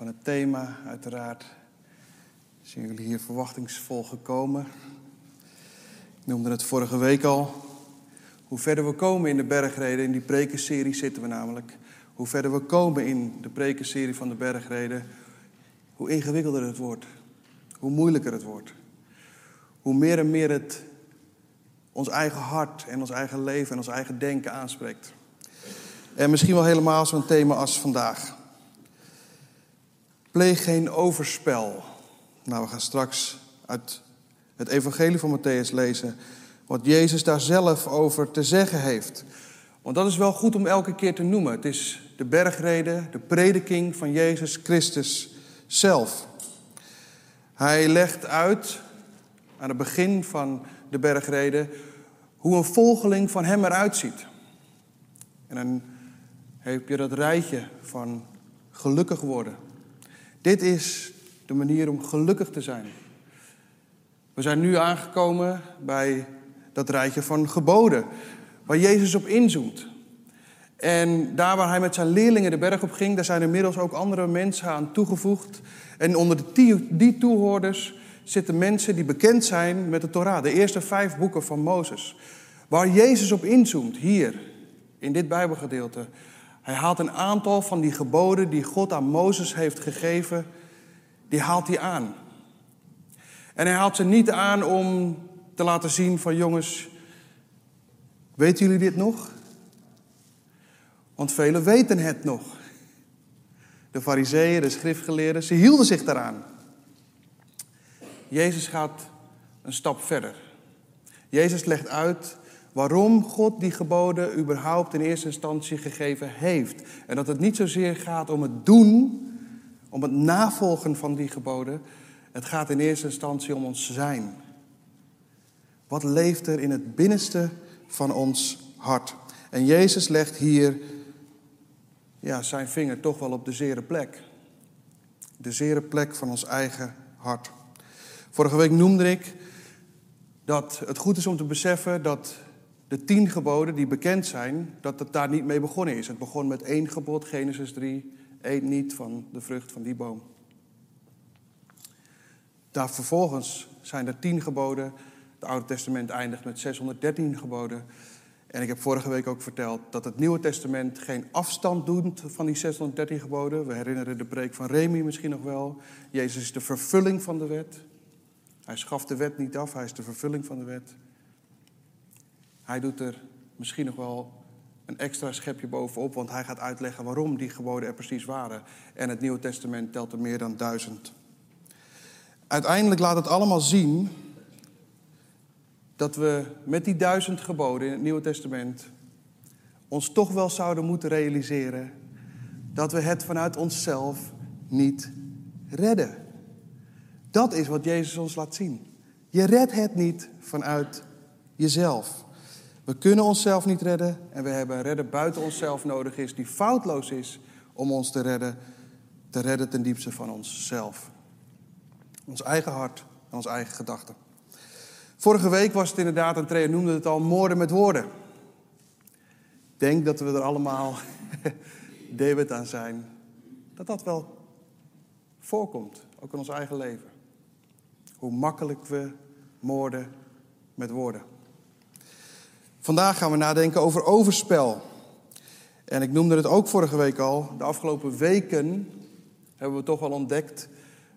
van het thema, uiteraard, zijn jullie hier verwachtingsvol gekomen. Ik noemde het vorige week al. Hoe verder we komen in de bergreden, in die prekenserie zitten we namelijk. Hoe verder we komen in de prekenserie van de bergreden, hoe ingewikkelder het wordt. Hoe moeilijker het wordt. Hoe meer en meer het ons eigen hart en ons eigen leven en ons eigen denken aanspreekt. En misschien wel helemaal zo'n thema als vandaag. Pleeg geen overspel. Nou, we gaan straks uit het evangelie van Matthäus lezen wat Jezus daar zelf over te zeggen heeft. Want dat is wel goed om elke keer te noemen. Het is de bergrede, de prediking van Jezus Christus zelf. Hij legt uit aan het begin van de bergrede hoe een volgeling van hem eruit ziet. En dan heb je dat rijtje van gelukkig worden. Dit is de manier om gelukkig te zijn. We zijn nu aangekomen bij dat rijtje van geboden, waar Jezus op inzoomt. En daar waar hij met zijn leerlingen de berg op ging, daar zijn inmiddels ook andere mensen aan toegevoegd. En onder de die toehoorders zitten mensen die bekend zijn met de Torah, de eerste vijf boeken van Mozes. Waar Jezus op inzoomt, hier, in dit Bijbelgedeelte. Hij haalt een aantal van die geboden die God aan Mozes heeft gegeven, die haalt hij aan. En hij haalt ze niet aan om te laten zien van jongens, weten jullie dit nog? Want velen weten het nog. De fariseeën, de schriftgeleerden, ze hielden zich daaraan. Jezus gaat een stap verder. Jezus legt uit waarom God die geboden überhaupt in eerste instantie gegeven heeft. En dat het niet zozeer gaat om het doen, om het navolgen van die geboden. Het gaat in eerste instantie om ons zijn. Wat leeft er in het binnenste van ons hart? En Jezus legt hier ja, zijn vinger toch wel op de zere plek. De zere plek van ons eigen hart. Vorige week noemde ik dat het goed is om te beseffen dat de tien geboden die bekend zijn, dat het daar niet mee begonnen is. Het begon met één gebod, Genesis 3, eet niet van de vrucht van die boom. Daar vervolgens zijn er tien geboden. Het Oude Testament eindigt met 613 geboden. En ik heb vorige week ook verteld dat het Nieuwe Testament geen afstand doet van die 613 geboden. We herinneren de preek van Remi misschien nog wel. Jezus is de vervulling van de wet. Hij schaft de wet niet af, hij is de vervulling van de wet. Hij doet er misschien nog wel een extra schepje bovenop, want hij gaat uitleggen waarom die geboden er precies waren. En het Nieuwe Testament telt er meer dan duizend. Uiteindelijk laat het allemaal zien dat we met die duizend geboden in het Nieuwe Testament ons toch wel zouden moeten realiseren dat we het vanuit onszelf niet redden. Dat is wat Jezus ons laat zien. Je redt het niet vanuit jezelf. We kunnen onszelf niet redden en we hebben een redder buiten onszelf nodig is die foutloos is om ons te redden, te redden ten diepste van onszelf. Ons eigen hart en onze eigen gedachten. Vorige week was het inderdaad, en Trea noemde het al, moorden met woorden. Denk dat we er allemaal debet aan zijn. Dat dat wel voorkomt, ook in ons eigen leven. Hoe makkelijk we moorden met woorden. Vandaag gaan we nadenken over overspel. En ik noemde het ook vorige week al. De afgelopen weken hebben we toch wel ontdekt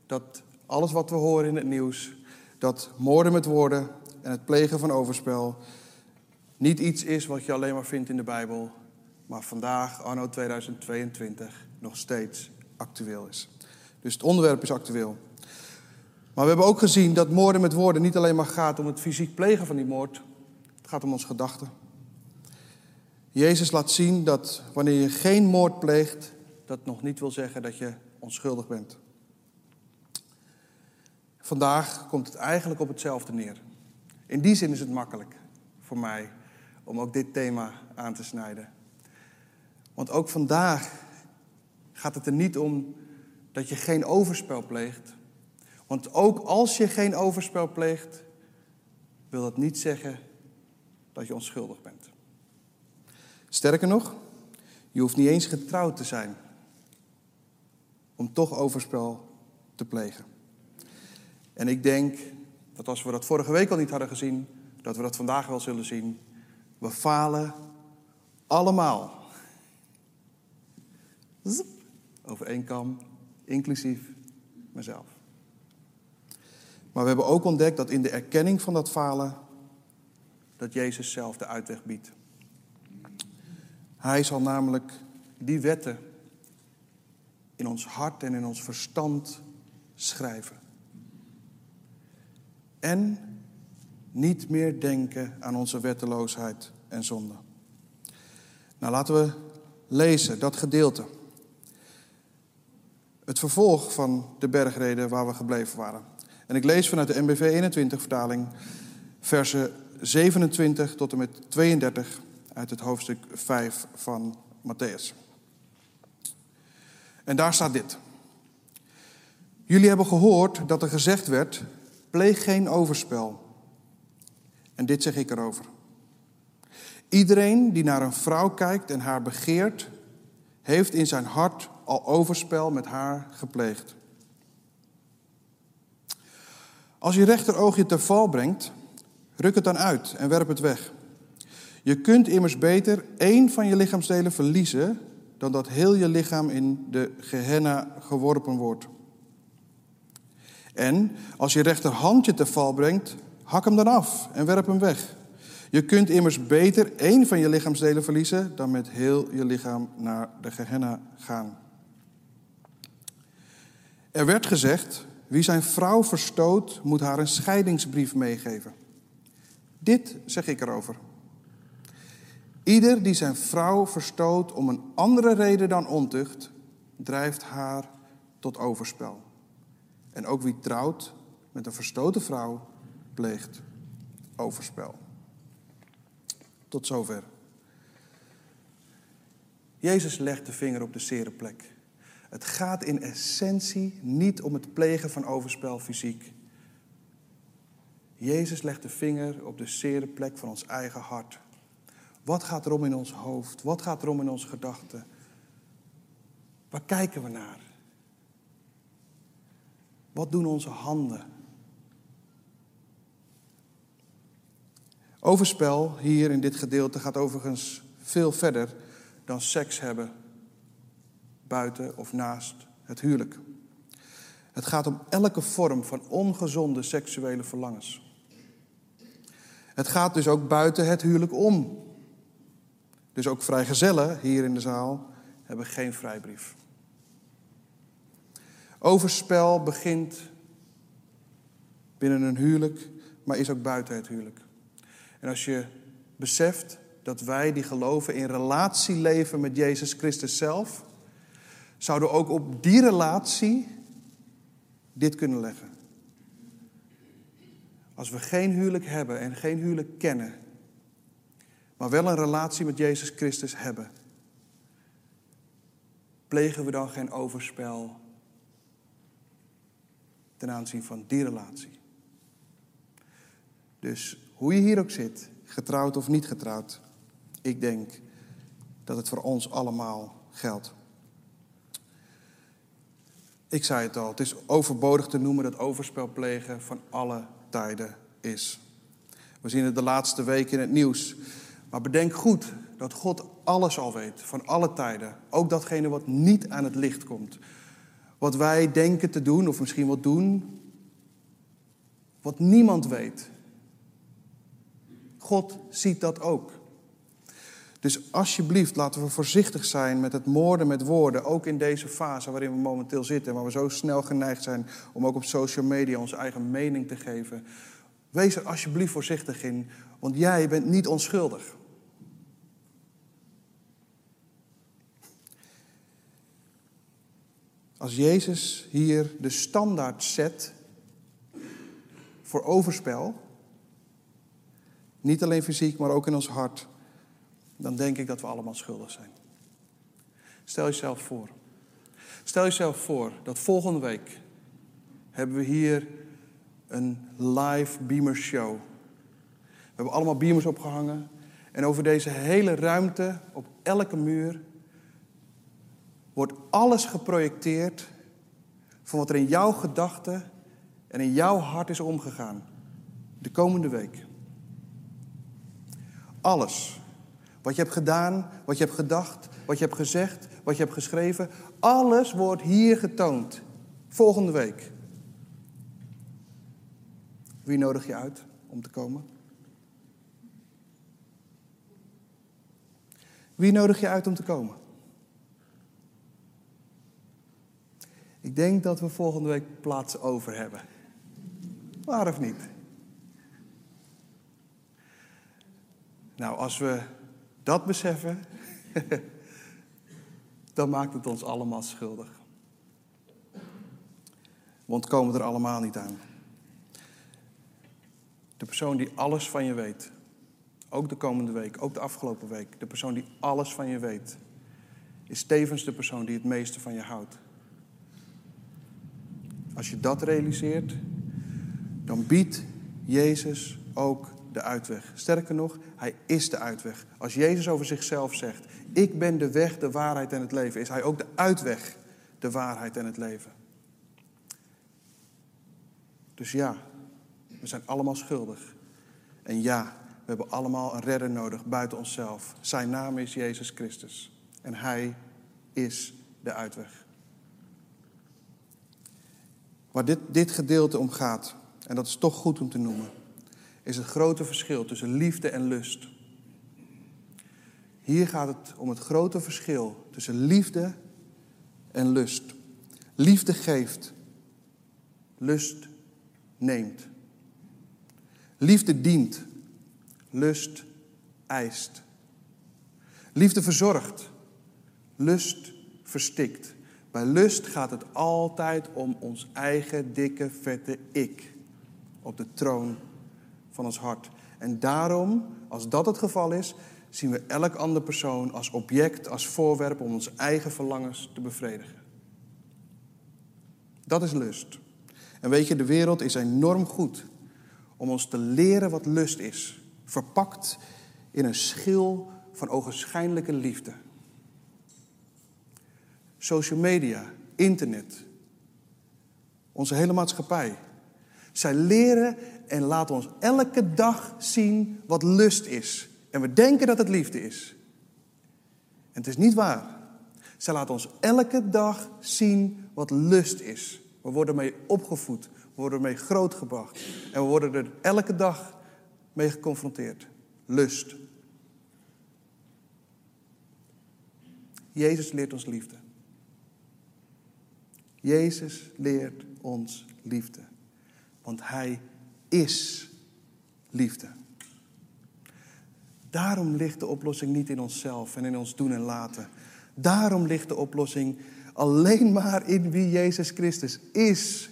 dat alles wat we horen in het nieuws, dat moorden met woorden en het plegen van overspel niet iets is wat je alleen maar vindt in de Bijbel, maar vandaag, anno 2022, nog steeds actueel is. Dus het onderwerp is actueel. Maar we hebben ook gezien dat moorden met woorden niet alleen maar gaat om het fysiek plegen van die moord, gaat om ons gedachten. Jezus laat zien dat wanneer je geen moord pleegt, dat nog niet wil zeggen dat je onschuldig bent. Vandaag komt het eigenlijk op hetzelfde neer. In die zin is het makkelijk voor mij om ook dit thema aan te snijden. Want ook vandaag gaat het er niet om dat je geen overspel pleegt. Want ook als je geen overspel pleegt, wil dat niet zeggen dat je onschuldig bent. Sterker nog, je hoeft niet eens getrouwd te zijn om toch overspel te plegen. En ik denk dat als we dat vorige week al niet hadden gezien, dat we dat vandaag wel zullen zien. We falen allemaal. Over één kam, inclusief mezelf. Maar we hebben ook ontdekt dat in de erkenning van dat falen, dat Jezus zelf de uitweg biedt. Hij zal namelijk die wetten in ons hart en in ons verstand schrijven. En niet meer denken aan onze wetteloosheid en zonde. Nou, laten we lezen dat gedeelte. Het vervolg van de bergreden waar we gebleven waren. En ik lees vanuit de MBV 21 vertaling versen 27 tot en met 32 uit het hoofdstuk 5 van Matthäus. En daar staat dit. Jullie hebben gehoord dat er gezegd werd: pleeg geen overspel. En dit zeg ik erover. Iedereen die naar een vrouw kijkt en haar begeert, heeft in zijn hart al overspel met haar gepleegd. Als je rechteroog je te val brengt, ruk het dan uit en werp het weg. Je kunt immers beter één van je lichaamsdelen verliezen dan dat heel je lichaam in de Gehenna geworpen wordt. En als je rechterhand je te val brengt, hak hem dan af en werp hem weg. Je kunt immers beter één van je lichaamsdelen verliezen dan met heel je lichaam naar de Gehenna gaan. Er werd gezegd, wie zijn vrouw verstoot, moet haar een scheidingsbrief meegeven. Dit zeg ik erover. Ieder die zijn vrouw verstoot om een andere reden dan ontucht, drijft haar tot overspel. En ook wie trouwt met een verstoten vrouw, pleegt overspel. Tot zover. Jezus legt de vinger op de zere plek. Het gaat in essentie niet om het plegen van overspel fysiek. Jezus legt de vinger op de zere plek van ons eigen hart. Wat gaat er om in ons hoofd? Wat gaat er om in onze gedachten? Waar kijken we naar? Wat doen onze handen? Overspel hier in dit gedeelte gaat overigens veel verder dan seks hebben buiten of naast het huwelijk. Het gaat om elke vorm van ongezonde seksuele verlangens. Het gaat dus ook buiten het huwelijk om. Dus ook vrijgezellen hier in de zaal hebben geen vrijbrief. Overspel begint binnen een huwelijk, maar is ook buiten het huwelijk. En als je beseft dat wij die geloven in relatie leven met Jezus Christus zelf, zouden ook op die relatie dit kunnen leggen. Als we geen huwelijk hebben en geen huwelijk kennen, maar wel een relatie met Jezus Christus hebben, plegen we dan geen overspel ten aanzien van die relatie? Dus hoe je hier ook zit, getrouwd of niet getrouwd, ik denk dat het voor ons allemaal geldt. Ik zei het al, het is overbodig te noemen dat overspel plegen van alle tijden is. We zien het de laatste weken in het nieuws. Maar bedenk goed dat God alles al weet, van alle tijden. Ook datgene wat niet aan het licht komt. Wat wij denken te doen, of misschien wat doen, wat niemand weet. God ziet dat ook. Dus alsjeblieft, laten we voorzichtig zijn met het moorden met woorden. Ook in deze fase waarin we momenteel zitten. Waar we zo snel geneigd zijn om ook op social media onze eigen mening te geven. Wees er alsjeblieft voorzichtig in, want jij bent niet onschuldig. Als Jezus hier de standaard zet voor overspel, niet alleen fysiek, maar ook in ons hart, dan denk ik dat we allemaal schuldig zijn. Stel jezelf voor. Stel jezelf voor dat volgende week hebben we hier een live beamer show. We hebben allemaal beamers opgehangen. En over deze hele ruimte, op elke muur, wordt alles geprojecteerd van wat er in jouw gedachten en in jouw hart is omgegaan. De komende week. Alles. Wat je hebt gedaan, wat je hebt gedacht, wat je hebt gezegd, wat je hebt geschreven. Alles wordt hier getoond. Volgende week. Wie nodig je uit om te komen? Wie nodig je uit om te komen? Ik denk dat we volgende week plaats over hebben. Waar of niet? Nou, als we dat beseffen, dan maakt het ons allemaal schuldig. Want komen er allemaal niet aan. De persoon die alles van je weet, ook de komende week, ook de afgelopen week, de persoon die alles van je weet, is tevens de persoon die het meeste van je houdt. Als je dat realiseert, dan biedt Jezus ook de uitweg. Sterker nog, hij is de uitweg. Als Jezus over zichzelf zegt: Ik ben de weg, de waarheid en het leven, is hij ook de uitweg, de waarheid en het leven. Dus ja, we zijn allemaal schuldig. En ja, we hebben allemaal een redder nodig buiten onszelf. Zijn naam is Jezus Christus. En hij is de uitweg. Waar dit, dit gedeelte om gaat, en dat is toch goed om te noemen, is het grote verschil tussen liefde en lust. Hier gaat het om het grote verschil tussen liefde en lust. Liefde geeft, lust neemt. Liefde dient, lust eist. Liefde verzorgt, lust verstikt. Bij lust gaat het altijd om ons eigen dikke, vette ik op de troon van ons hart. En daarom, als dat het geval is, zien we elk andere persoon als object, als voorwerp om onze eigen verlangens te bevredigen. Dat is lust. En weet je, de wereld is enorm goed om ons te leren wat lust is, verpakt in een schil van ogenschijnlijke liefde. Social media, internet, onze hele maatschappij. Zij leren en laten ons elke dag zien wat lust is. En we denken dat het liefde is. En het is niet waar. Zij laten ons elke dag zien wat lust is. We worden ermee opgevoed. We worden ermee grootgebracht. En we worden er elke dag mee geconfronteerd. Lust. Jezus leert ons liefde. Jezus leert ons liefde. Want Hij is liefde. Daarom ligt de oplossing niet in onszelf en in ons doen en laten. Daarom ligt de oplossing alleen maar in wie Jezus Christus is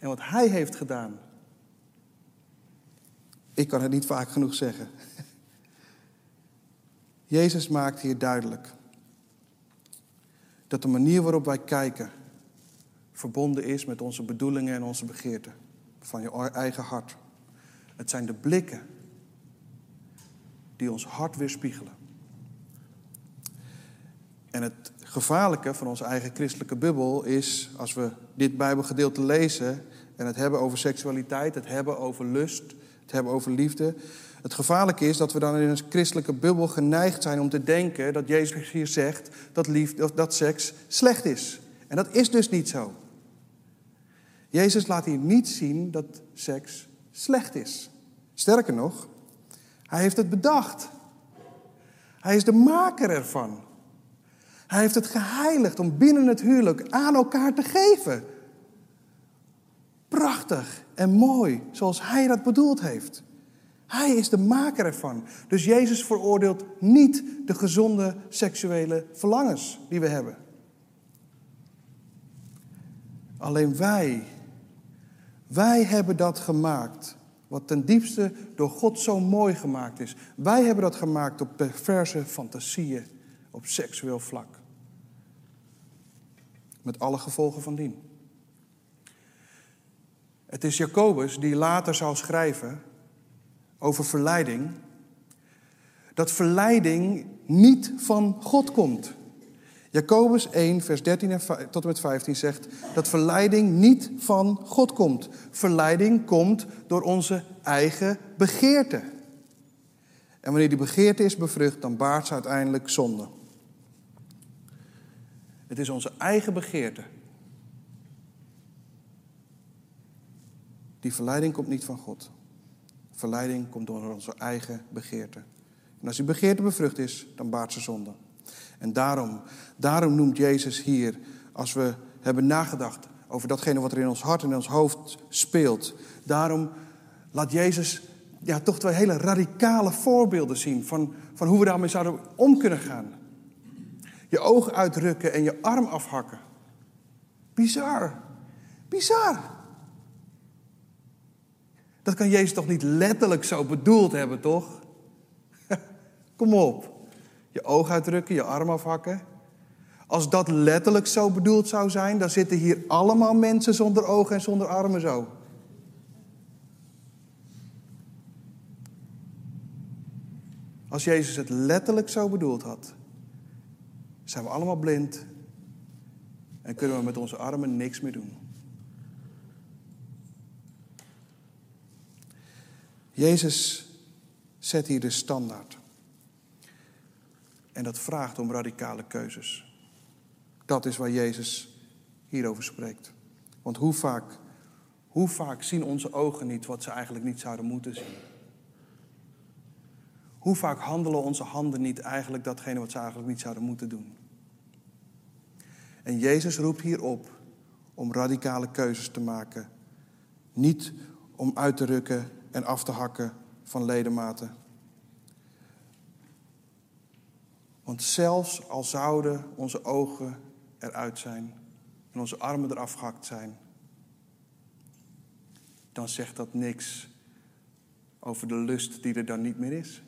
en wat Hij heeft gedaan. Ik kan het niet vaak genoeg zeggen. Jezus maakt hier duidelijk dat de manier waarop wij kijken verbonden is met onze bedoelingen en onze begeerten van je eigen hart. Het zijn de blikken die ons hart weerspiegelen. En het gevaarlijke van onze eigen christelijke bubbel is, als we dit Bijbelgedeelte lezen en het hebben over seksualiteit, het hebben over lust, het hebben over liefde. Het gevaarlijke is dat we dan in een christelijke bubbel geneigd zijn om te denken dat Jezus hier zegt dat, liefde, dat seks slecht is. En dat is dus niet zo. Jezus laat hier niet zien dat seks slecht is. Sterker nog, hij heeft het bedacht. Hij is de maker ervan. Hij heeft het geheiligd om binnen het huwelijk aan elkaar te geven. Prachtig en mooi, zoals hij dat bedoeld heeft. Hij is de maker ervan. Dus Jezus veroordeelt niet de gezonde seksuele verlangens die we hebben. Alleen wij, wij hebben dat gemaakt. Wat ten diepste door God zo mooi gemaakt is. Wij hebben dat gemaakt op perverse fantasieën, op seksueel vlak. Met alle gevolgen van dien. Het is Jacobus die later zou schrijven over verleiding. Dat verleiding niet van God komt. Jacobus 1, vers 13 tot en met 15 zegt dat verleiding niet van God komt. Verleiding komt door onze eigen begeerte. En wanneer die begeerte is bevrucht, dan baart ze uiteindelijk zonde. Het is onze eigen begeerte. Die verleiding komt niet van God. Verleiding komt door onze eigen begeerte. En als die begeerte bevrucht is, dan baart ze zonde. En daarom, daarom noemt Jezus hier, als we hebben nagedacht over datgene wat er in ons hart en in ons hoofd speelt, daarom laat Jezus ja, toch twee hele radicale voorbeelden zien van, van hoe we daarmee zouden om kunnen gaan. Je oog uitrukken en je arm afhakken. Bizar. Bizar. Dat kan Jezus toch niet letterlijk zo bedoeld hebben, toch? Kom op. Je oog uitdrukken, je arm afhakken. Als dat letterlijk zo bedoeld zou zijn, dan zitten hier allemaal mensen zonder ogen en zonder armen zo. Als Jezus het letterlijk zo bedoeld had, zijn we allemaal blind en kunnen we met onze armen niks meer doen. Jezus zet hier de standaard. En dat vraagt om radicale keuzes. Dat is waar Jezus hierover spreekt. Want hoe vaak, hoe vaak zien onze ogen niet wat ze eigenlijk niet zouden moeten zien? Hoe vaak handelen onze handen niet eigenlijk datgene wat ze eigenlijk niet zouden moeten doen? En Jezus roept hier op om radicale keuzes te maken. Niet om uit te rukken en af te hakken van ledematen. Want zelfs al zouden onze ogen eruit zijn en onze armen eraf gehakt zijn, dan zegt dat niks over de lust die er dan niet meer is.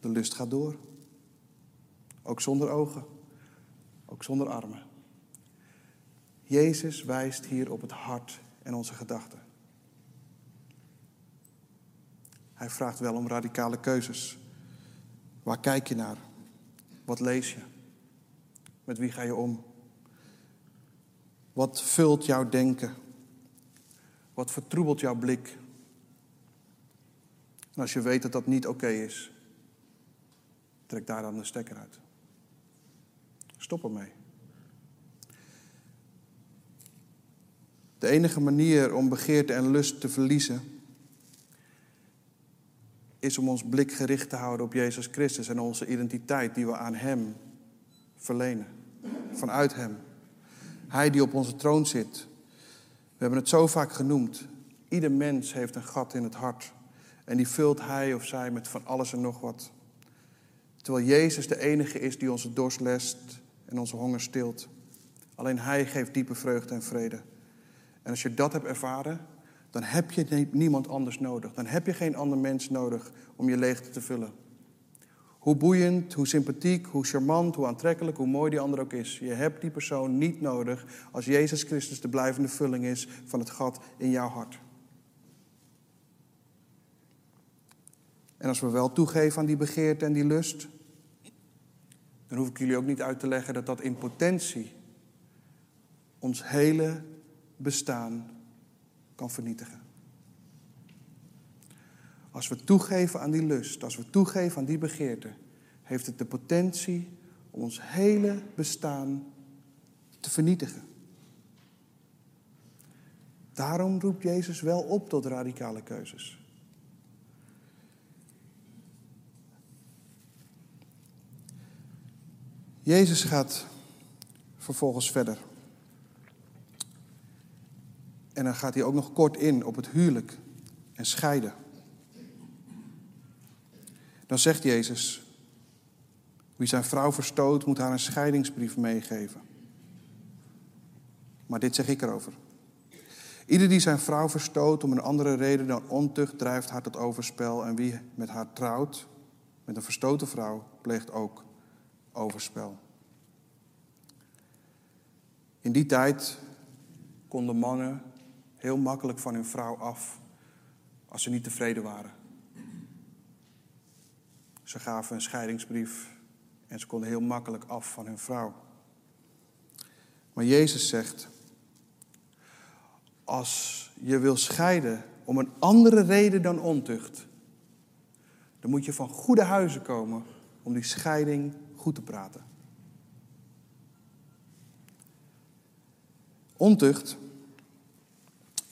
De lust gaat door. Ook zonder ogen. Ook zonder armen. Jezus wijst hier op het hart en onze gedachten. Hij vraagt wel om radicale keuzes. Waar kijk je naar? Wat lees je? Met wie ga je om? Wat vult jouw denken? Wat vertroebelt jouw blik? En als je weet dat dat niet oké is, trek daar dan de stekker uit. Stop ermee. De enige manier om begeerte en lust te verliezen is om ons blik gericht te houden op Jezus Christus en onze identiteit die we aan Hem verlenen. Vanuit Hem. Hij die op onze troon zit. We hebben het zo vaak genoemd. Ieder mens heeft een gat in het hart. En die vult hij of zij met van alles en nog wat. Terwijl Jezus de enige is die onze dorst lest en onze honger stilt. Alleen Hij geeft diepe vreugde en vrede. En als je dat hebt ervaren, dan heb je niemand anders nodig. Dan heb je geen ander mens nodig om je leegte te vullen. Hoe boeiend, hoe sympathiek, hoe charmant, hoe aantrekkelijk, hoe mooi die ander ook is. Je hebt die persoon niet nodig als Jezus Christus de blijvende vulling is van het gat in jouw hart. En als we wel toegeven aan die begeerte en die lust, dan hoef ik jullie ook niet uit te leggen dat dat in potentie ons hele bestaan kan vernietigen. Als we toegeven aan die lust, als we toegeven aan die begeerte, heeft het de potentie om ons hele bestaan te vernietigen. Daarom roept Jezus wel op tot radicale keuzes. Jezus gaat vervolgens verder. En dan gaat hij ook nog kort in op het huwelijk en scheiden. Dan zegt Jezus, Wie zijn vrouw verstoot, moet haar een scheidingsbrief meegeven. Maar dit zeg ik erover. Ieder die zijn vrouw verstoot om een andere reden dan ontucht, drijft haar tot overspel. En wie met haar trouwt, met een verstoten vrouw, pleegt ook overspel. In die tijd konden mannen heel makkelijk van hun vrouw af als ze niet tevreden waren. Ze gaven een scheidingsbrief en ze konden heel makkelijk af van hun vrouw. Maar Jezus zegt, als je wil scheiden om een andere reden dan ontucht, dan moet je van goede huizen komen om die scheiding goed te praten. Ontucht,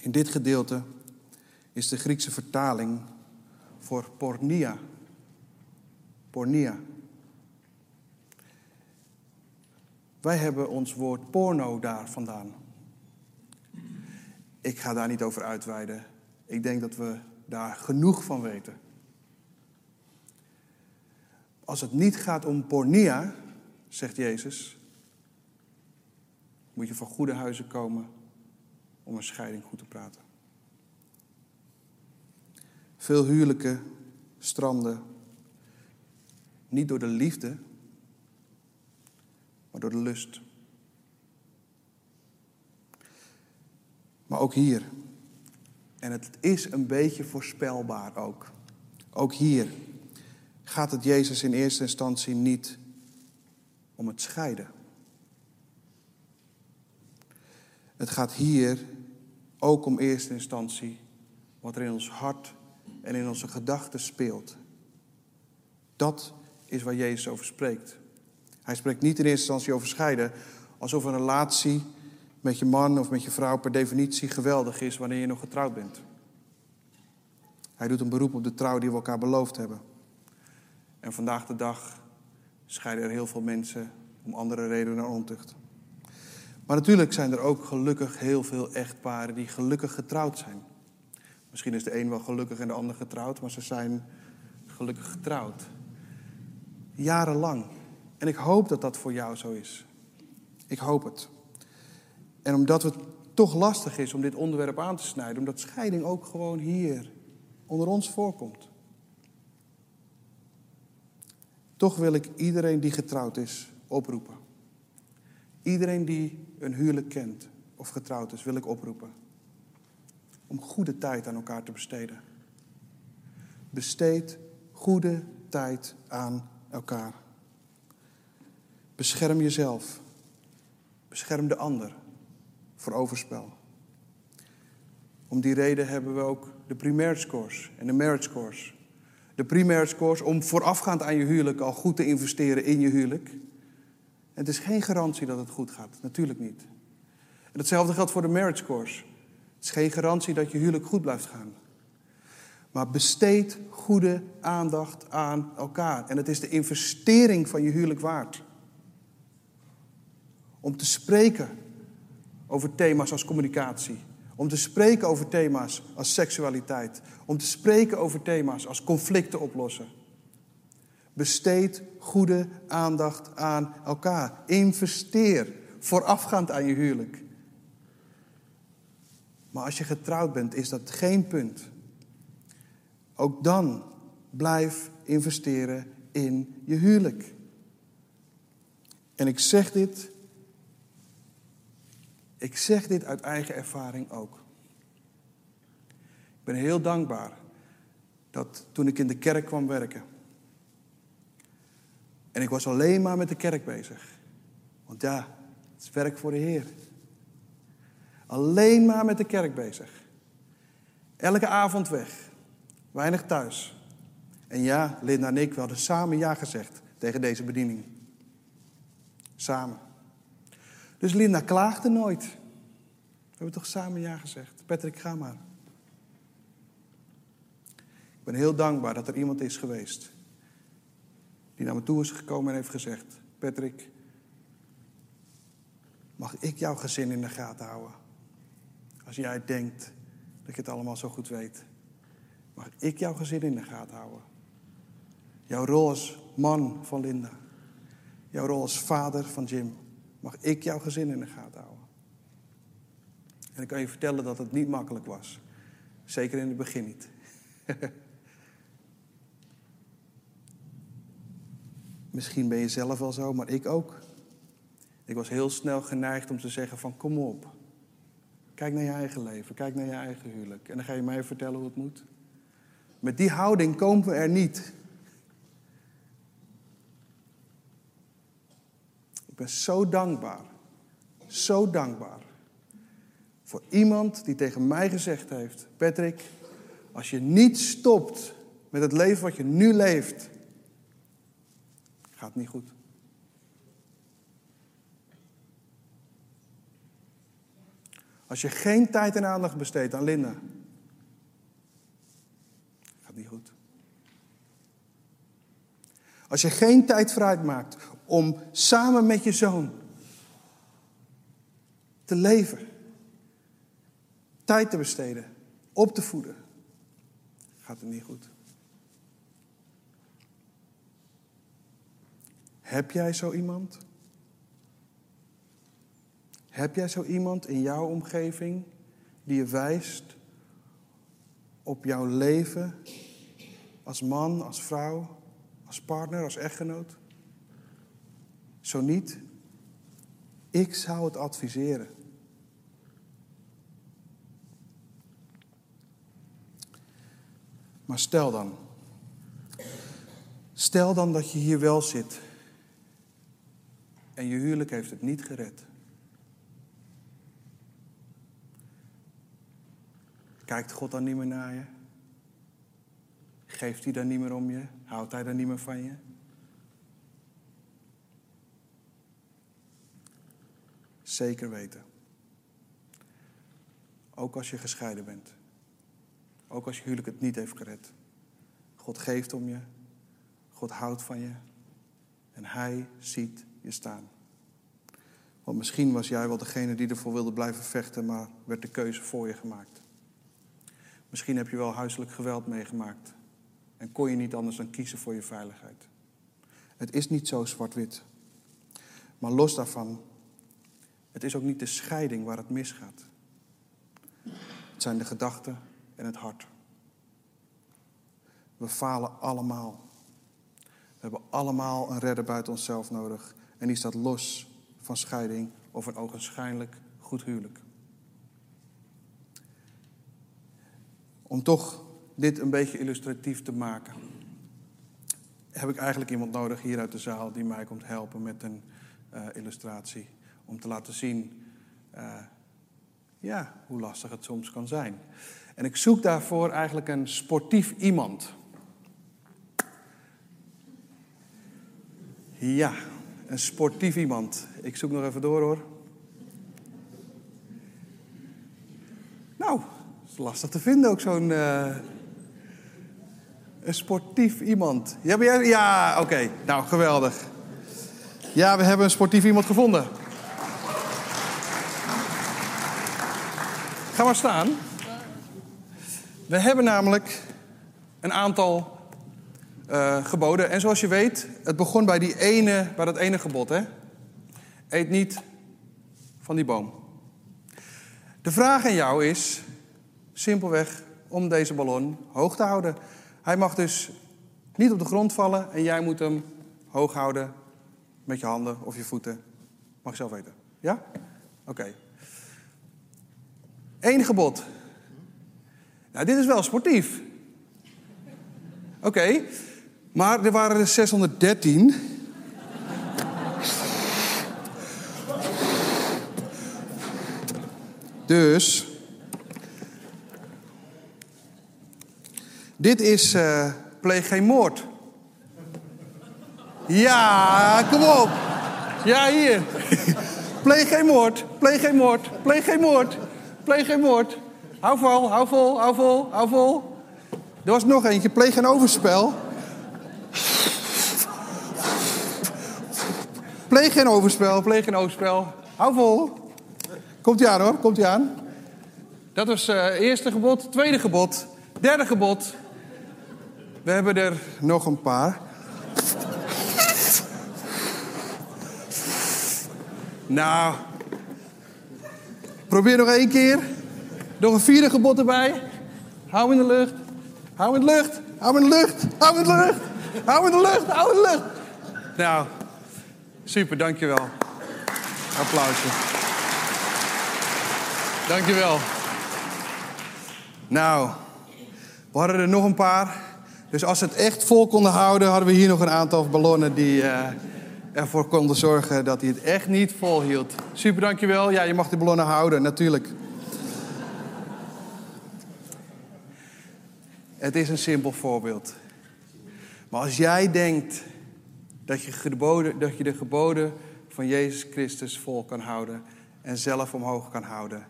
in dit gedeelte, is de Griekse vertaling voor pornia. Pornia. Wij hebben ons woord porno daar vandaan. Ik ga daar niet over uitweiden. Ik denk dat we daar genoeg van weten. Als het niet gaat om pornia, zegt Jezus, moet je van goede huizen komen om een scheiding goed te praten. Veel huwelijken stranden niet door de liefde, maar door de lust. Maar ook hier. En het is een beetje voorspelbaar ook. Ook hier gaat het Jezus in eerste instantie niet om het scheiden. Het gaat hier ook om eerste instantie wat er in ons hart en in onze gedachten speelt. Dat is waar Jezus over spreekt. Hij spreekt niet in eerste instantie over scheiden alsof een relatie met je man of met je vrouw per definitie geweldig is wanneer je nog getrouwd bent. Hij doet een beroep op de trouw die we elkaar beloofd hebben. En vandaag de dag scheiden er heel veel mensen om andere redenen dan ontucht. Maar natuurlijk zijn er ook gelukkig heel veel echtparen die gelukkig getrouwd zijn. Misschien is de een wel gelukkig en de ander getrouwd, maar ze zijn gelukkig getrouwd. Jarenlang. En ik hoop dat dat voor jou zo is. Ik hoop het. En omdat het toch lastig is om dit onderwerp aan te snijden, omdat scheiding ook gewoon hier onder ons voorkomt. Toch wil ik iedereen die getrouwd is oproepen. Iedereen die een huwelijk kent of getrouwd is, wil ik oproepen. Om goede tijd aan elkaar te besteden. Besteed goede tijd aan elkaar. Bescherm jezelf. Bescherm de ander voor overspel. Om die reden hebben we ook de primaire course en de marriage course. De primaire course om voorafgaand aan je huwelijk al goed te investeren in je huwelijk. Het is geen garantie dat het goed gaat, natuurlijk niet. En hetzelfde geldt voor de marriage course. Het is geen garantie dat je huwelijk goed blijft gaan. Maar besteed goede aandacht aan elkaar. En het is de investering van je huwelijk waard. Om te spreken over thema's als communicatie. Om te spreken over thema's als seksualiteit. Om te spreken over thema's als conflicten oplossen. Besteed goede aandacht aan elkaar. Investeer voorafgaand aan je huwelijk. Maar als je getrouwd bent, is dat geen punt. Ook dan blijf investeren in je huwelijk. En ik zeg dit ik zeg dit uit eigen ervaring ook. Ik ben heel dankbaar dat toen ik in de kerk kwam werken. En ik was alleen maar met de kerk bezig. Want ja, het is werk voor de Heer. Alleen maar met de kerk bezig. Elke avond weg. Weinig thuis. En ja, Linda en ik, we hadden samen ja gezegd tegen deze bediening. Samen. Dus Linda klaagde nooit. We hebben toch samen ja gezegd. Patrick, ga maar. Ik ben heel dankbaar dat er iemand is geweest die naar me toe is gekomen en heeft gezegd: Patrick, mag ik jouw gezin in de gaten houden? Als jij denkt dat je het allemaal zo goed weet, mag ik jouw gezin in de gaten houden? Jouw rol als man van Linda. jouw rol als vader van Jim, mag ik jouw gezin in de gaten houden. En ik kan je vertellen dat het niet makkelijk was. Zeker in het begin niet. Misschien ben je zelf wel zo, maar ik ook. Ik was heel snel geneigd om te zeggen van kom op. Kijk naar je eigen leven, kijk naar je eigen huwelijk. En dan ga je mij vertellen hoe het moet. Met die houding komen we er niet. Ik ben zo dankbaar, zo dankbaar voor iemand die tegen mij gezegd heeft: Patrick, als je niet stopt met het leven wat je nu leeft, gaat niet goed. Als je geen tijd en aandacht besteedt aan Linda, gaat niet goed. Als je geen tijd vooruit maakt om samen met je zoon te leven, tijd te besteden, op te voeden, gaat het niet goed. Heb jij zo iemand? Heb jij zo iemand in jouw omgeving die je wijst op jouw leven als man, als vrouw, als partner, als echtgenoot? Zo niet, ik zou het adviseren. Maar stel dan, stel dan dat je hier wel zit en je huwelijk heeft het niet gered. Kijkt God dan niet meer naar je? Geeft hij dan niet meer om je? Houdt hij dan niet meer van je? Zeker weten. Ook als je gescheiden bent. Ook als je huwelijk het niet heeft gered. God geeft om je. God houdt van je. En hij ziet staan. Want misschien was jij wel degene die ervoor wilde blijven vechten, maar werd de keuze voor je gemaakt. Misschien heb je wel huiselijk geweld meegemaakt en kon je niet anders dan kiezen voor je veiligheid. Het is niet zo zwart-wit. Maar los daarvan, het is ook niet de scheiding waar het misgaat. Het zijn de gedachten en het hart. We falen allemaal. We hebben allemaal een redder buiten onszelf nodig. En die staat los van scheiding of een ogenschijnlijk goed huwelijk. Om toch dit een beetje illustratief te maken, heb ik eigenlijk iemand nodig hier uit de zaal die mij komt helpen met een uh, illustratie. Om te laten zien uh, ja, hoe lastig het soms kan zijn. En ik zoek daarvoor eigenlijk een sportief iemand. Ja, een sportief iemand. Ik zoek nog even door hoor. Nou, het is lastig te vinden ook zo'n. Uh, een sportief iemand. Ja, ja oké. Nou, geweldig. Ja, we hebben een sportief iemand gevonden. Ga maar staan. We hebben namelijk een aantal uh, geboden. En zoals je weet, het begon bij, die ene, bij dat ene gebod. Hè? Eet niet van die boom. De vraag aan jou is simpelweg om deze ballon hoog te houden. Hij mag dus niet op de grond vallen en jij moet hem hoog houden met je handen of je voeten. Mag je zelf weten. Ja? Oké. Eén gebod. Nou, dit is wel sportief. Oké. Maar er waren er 613. Dus. Dit is uh, pleeg geen moord. Ja, kom op. Ja, hier. pleeg geen moord, pleeg geen moord, pleeg geen moord, pleeg geen moord. Hou vol, hou vol, hou vol, hou vol. Er was nog eentje, pleeg geen overspel. Pleeg geen overspel, pleeg geen overspel. Hou vol. Komt ie aan hoor, komt ie aan. Dat was uh, eerste gebod, tweede gebod, derde gebod. We hebben er nog een paar. Nou, probeer nog één keer. Nog een vierde gebod erbij. Hou in de lucht. Hou in de lucht. Hou in de lucht. Hou in de lucht. Hou in de lucht. Hou in de lucht. Nou, super, dankjewel. Applausje. Dankjewel. Nou, we hadden er nog een paar. Dus als ze het echt vol konden houden, hadden we hier nog een aantal ballonnen die uh, ervoor konden zorgen dat hij het echt niet vol hield. Super, dankjewel. Ja, je mag die ballonnen houden, natuurlijk. Het is een simpel voorbeeld. Maar als jij denkt dat je, geboden, dat je de geboden van Jezus Christus vol kan houden en zelf omhoog kan houden,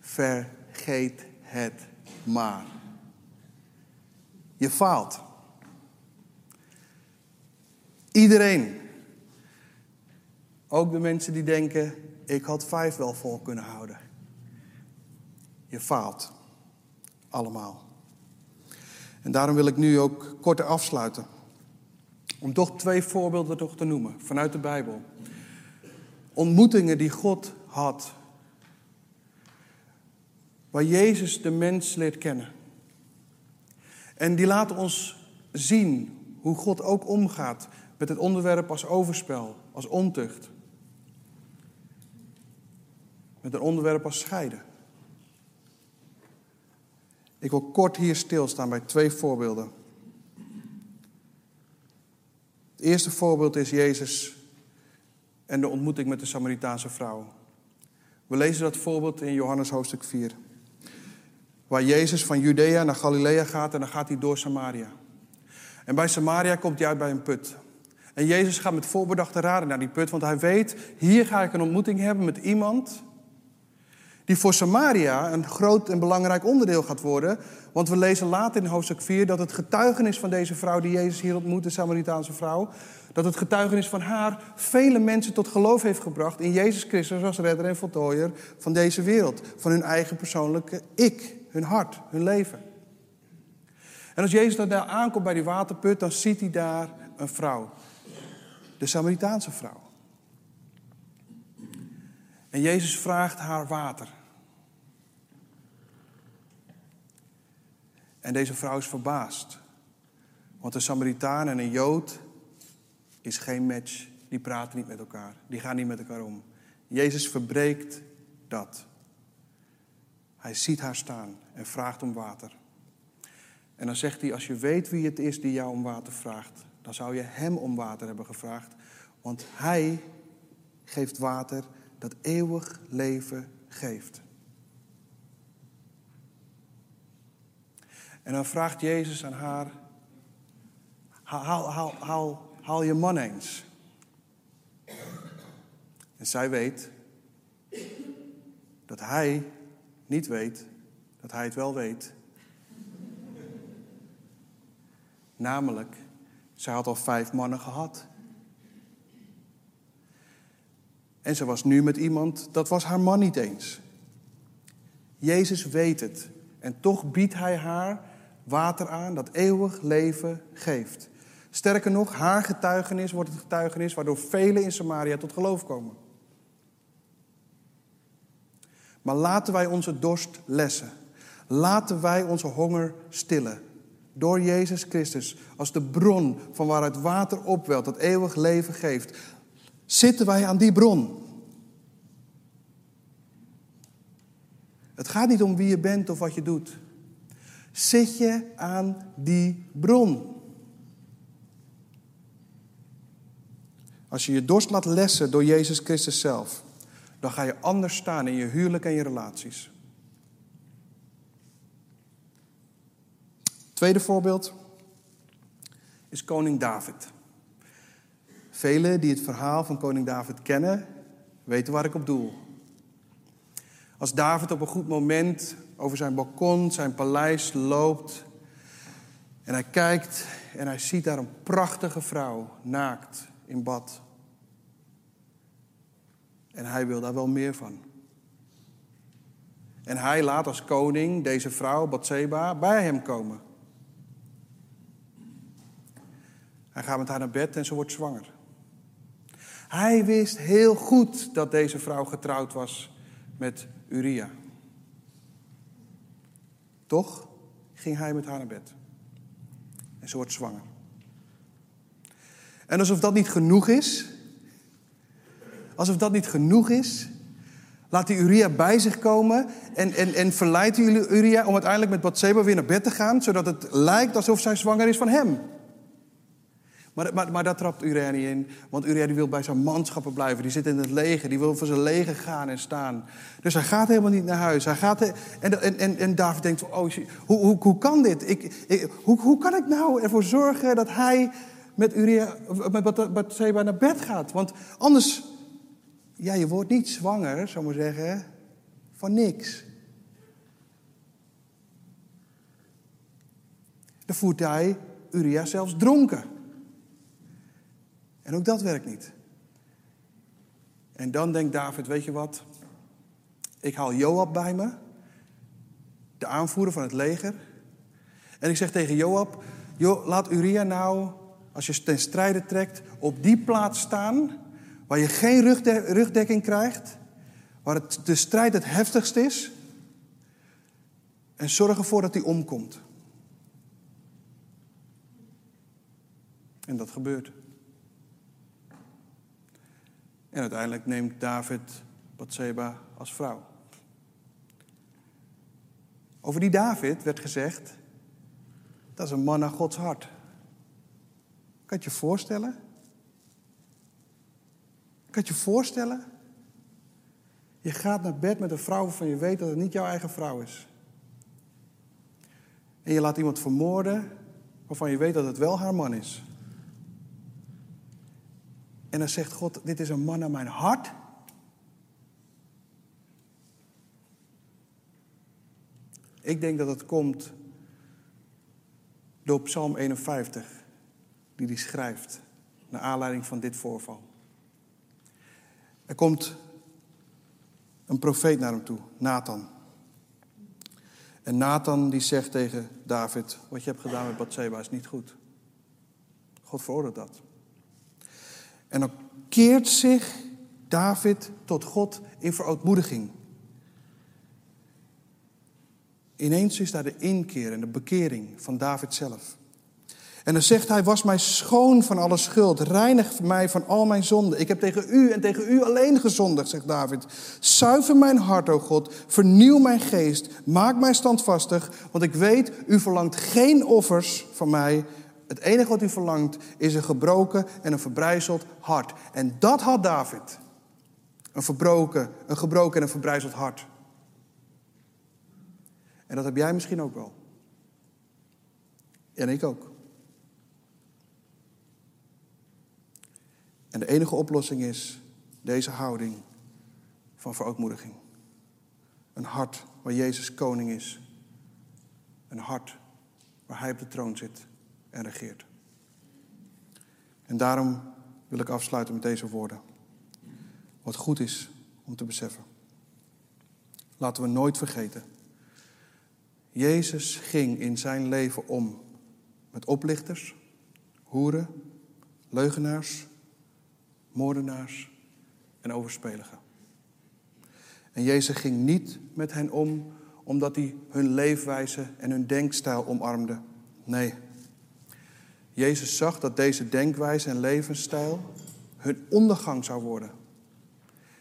vergeet het maar. Je faalt. Iedereen. Ook de mensen die denken, ik had vijf wel vol kunnen houden. Je faalt. Allemaal. En daarom wil ik nu ook korter afsluiten. Om toch twee voorbeelden toch te noemen vanuit de Bijbel. Ontmoetingen die God had. Waar Jezus de mens leert kennen. En die laten ons zien hoe God ook omgaat met het onderwerp als overspel, als ontucht. Met een onderwerp als scheiden. Ik wil kort hier stilstaan bij twee voorbeelden. Het eerste voorbeeld is Jezus en de ontmoeting met de Samaritaanse vrouw. We lezen dat voorbeeld in Johannes hoofdstuk 4. Waar Jezus van Judea naar Galilea gaat en dan gaat hij door Samaria. En bij Samaria komt hij uit bij een put. En Jezus gaat met voorbedachte raden naar die put, want hij weet, hier ga ik een ontmoeting hebben met iemand die voor Samaria een groot en belangrijk onderdeel gaat worden. Want we lezen later in hoofdstuk 4 dat het getuigenis van deze vrouw die Jezus hier ontmoet, de Samaritaanse vrouw, dat het getuigenis van haar vele mensen tot geloof heeft gebracht in Jezus Christus als redder en voltooier van deze wereld. Van hun eigen persoonlijke ik, hun hart, hun leven. En als Jezus dan daar aankomt bij die waterput, dan ziet hij daar een vrouw. De Samaritaanse vrouw. En Jezus vraagt haar water. En deze vrouw is verbaasd. Want een Samaritaan en een Jood is geen match. Die praten niet met elkaar. Die gaan niet met elkaar om. Jezus verbreekt dat. Hij ziet haar staan en vraagt om water. En dan zegt hij, als je weet wie het is die jou om water vraagt, dan zou je hem om water hebben gevraagd. Want hij geeft water dat eeuwig leven geeft. En dan vraagt Jezus aan haar: haal, je man eens. En zij weet dat hij niet weet dat hij het wel weet. Namelijk, zij had al vijf mannen gehad. En ze was nu met iemand, dat was haar man niet eens. Jezus weet het. En toch biedt hij haar water aan dat eeuwig leven geeft. Sterker nog, haar getuigenis wordt het getuigenis waardoor velen in Samaria tot geloof komen. Maar laten wij onze dorst lessen. Laten wij onze honger stillen. Door Jezus Christus als de bron van waaruit water opwelt dat eeuwig leven geeft. Zitten wij aan die bron? Het gaat niet om wie je bent of wat je doet. Zit je aan die bron? Als je je dorst laat lessen door Jezus Christus zelf, dan ga je anders staan in je huwelijk en je relaties. Tweede voorbeeld is koning David. Velen die het verhaal van koning David kennen, weten waar ik op doel. Als David op een goed moment over zijn balkon, zijn paleis loopt. En hij kijkt en hij ziet daar een prachtige vrouw, naakt, in bad. En hij wil daar wel meer van. En hij laat als koning deze vrouw, Bathseba, bij hem komen. Hij gaat met haar naar bed en ze wordt zwanger. Hij wist heel goed dat deze vrouw getrouwd was met Uria. Toch ging hij met haar naar bed. En ze wordt zwanger. En alsof dat niet genoeg is, alsof dat niet genoeg is, laat die Uria bij zich komen en, en, en verleidt Uria om uiteindelijk met Bathseba weer naar bed te gaan, zodat het lijkt alsof zij zwanger is van hem. Maar, maar, maar daar trapt Uria niet in, want Uria wil bij zijn manschappen blijven. Die zit in het leger, die wil voor zijn leger gaan en staan. Dus hij gaat helemaal niet naar huis. Hij gaat, en, en, en, David denkt, oh, hoe, hoe, hoe kan dit? Ik, ik, hoe, hoe kan ik nou ervoor zorgen dat hij met, Uria, met Bathseba naar bed gaat? Want anders, ja, je wordt niet zwanger, zou maar zeggen, van niks. Dan voert hij Uria zelfs dronken. En ook dat werkt niet. En dan denkt David, weet je wat? Ik haal Joab bij me, de aanvoerder van het leger. En ik zeg tegen Joab, Jo, laat Uria nou, als je ten strijde trekt, op die plaats staan waar je geen rugdekking krijgt, waar het, de strijd het heftigst is. En zorg ervoor dat hij omkomt. En dat gebeurt. En uiteindelijk neemt David Bathseba als vrouw. Over die David werd gezegd, dat is een man naar Gods hart. Kan je je voorstellen? Kan je je voorstellen? Je gaat naar bed met een vrouw waarvan je weet dat het niet jouw eigen vrouw is. En je laat iemand vermoorden waarvan je weet dat het wel haar man is. En dan zegt God, dit is een man naar mijn hart. Ik denk dat het komt door Psalm 51, die hij schrijft, naar aanleiding van dit voorval. Er komt een profeet naar hem toe, Nathan. En Nathan die zegt tegen David, wat je hebt gedaan met Bathseba is niet goed. God veroordeelt dat. En dan keert zich David tot God in verootmoediging. Ineens is daar de inkeer en de bekering van David zelf. En dan zegt hij, was mij schoon van alle schuld, reinig mij van al mijn zonden. Ik heb tegen u en tegen u alleen gezondigd, zegt David. Zuiver mijn hart, o God, vernieuw mijn geest, maak mij standvastig, want ik weet, u verlangt geen offers van mij, het enige wat u verlangt is een gebroken en een verbrijzeld hart. En dat had David. Een verbroken, een gebroken en een verbrijzeld hart. En dat heb jij misschien ook wel. En ik ook. En de enige oplossing is deze houding van verootmoediging. Een hart waar Jezus koning is. Een hart waar Hij op de troon zit en regeert. En daarom wil ik afsluiten met deze woorden. Wat goed is om te beseffen. Laten we nooit vergeten. Jezus ging in zijn leven om met oplichters, hoeren, leugenaars, moordenaars en overspeligen. En Jezus ging niet met hen om omdat hij hun leefwijze en hun denkstijl omarmde. Nee. Jezus zag dat deze denkwijze en levensstijl hun ondergang zou worden.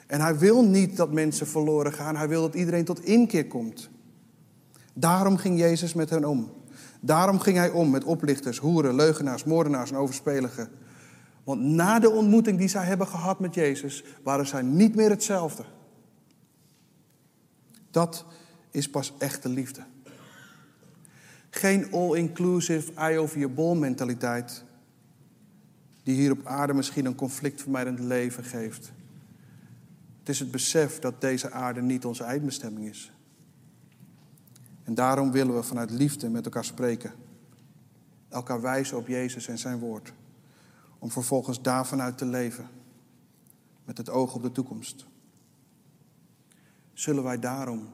En hij wil niet dat mensen verloren gaan, hij wil dat iedereen tot inkeer komt. Daarom ging Jezus met hen om. Daarom ging hij om met oplichters, hoeren, leugenaars, moordenaars en overspeligen. Want na de ontmoeting die zij hebben gehad met Jezus, waren zij niet meer hetzelfde. Dat is pas echte liefde. Geen all-inclusive, eye over je bol mentaliteit. Die hier op aarde misschien een conflictvermijdend leven geeft. Het is het besef dat deze aarde niet onze eindbestemming is. En daarom willen we vanuit liefde met elkaar spreken. Elkaar wijzen op Jezus en zijn woord. Om vervolgens daarvanuit te leven. Met het oog op de toekomst. Zullen wij daarom,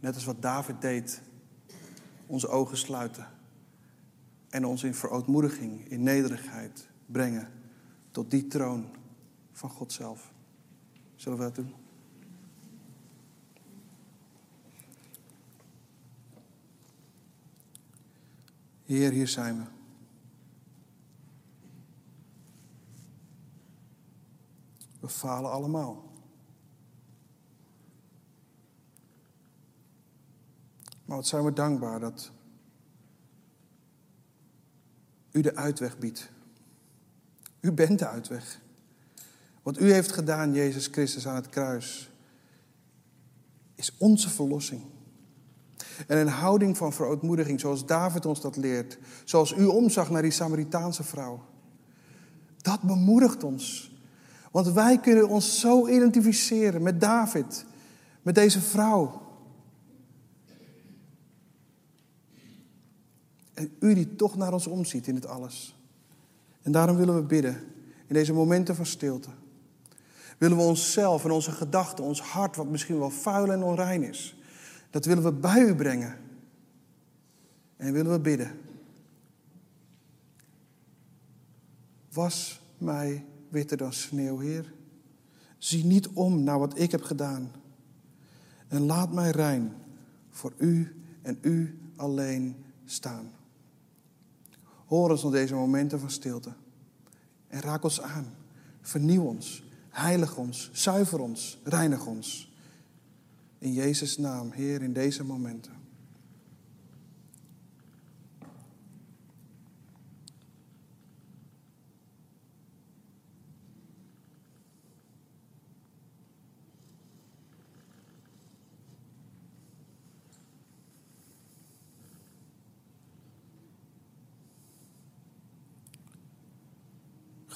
net als wat David deed onze ogen sluiten en ons in verootmoediging, in nederigheid brengen tot die troon van God zelf. Zullen we dat doen? Heer, hier zijn we. We falen allemaal. Maar wat zijn we dankbaar dat u de uitweg biedt. U bent de uitweg. Wat u heeft gedaan, Jezus Christus, aan het kruis, is onze verlossing. En een houding van verootmoediging, zoals David ons dat leert, zoals u omzag naar die Samaritaanse vrouw, dat bemoedigt ons. Want wij kunnen ons zo identificeren met David, met deze vrouw. En u die toch naar ons omziet in het alles. En daarom willen we bidden in deze momenten van stilte. Willen we onszelf en onze gedachten, ons hart, wat misschien wel vuil en onrein is, dat willen we bij u brengen. En willen we bidden. Was mij witter dan sneeuw, Heer. Zie niet om naar wat ik heb gedaan. En laat mij rein voor u en u alleen staan. Hoor ons op deze momenten van stilte. En raak ons aan. Vernieuw ons. Heilig ons. Zuiver ons. Reinig ons. In Jezus' naam, Heer, in deze momenten.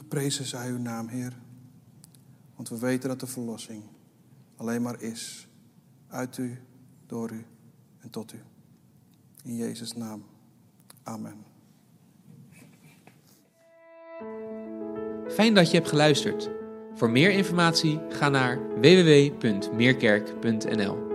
Geprezen zij uw naam, Heer. Want we weten dat de verlossing alleen maar is uit u, door u en tot u. In Jezus' naam. Amen. Fijn dat je hebt geluisterd. Voor meer informatie ga naar www.meerkerk.nl.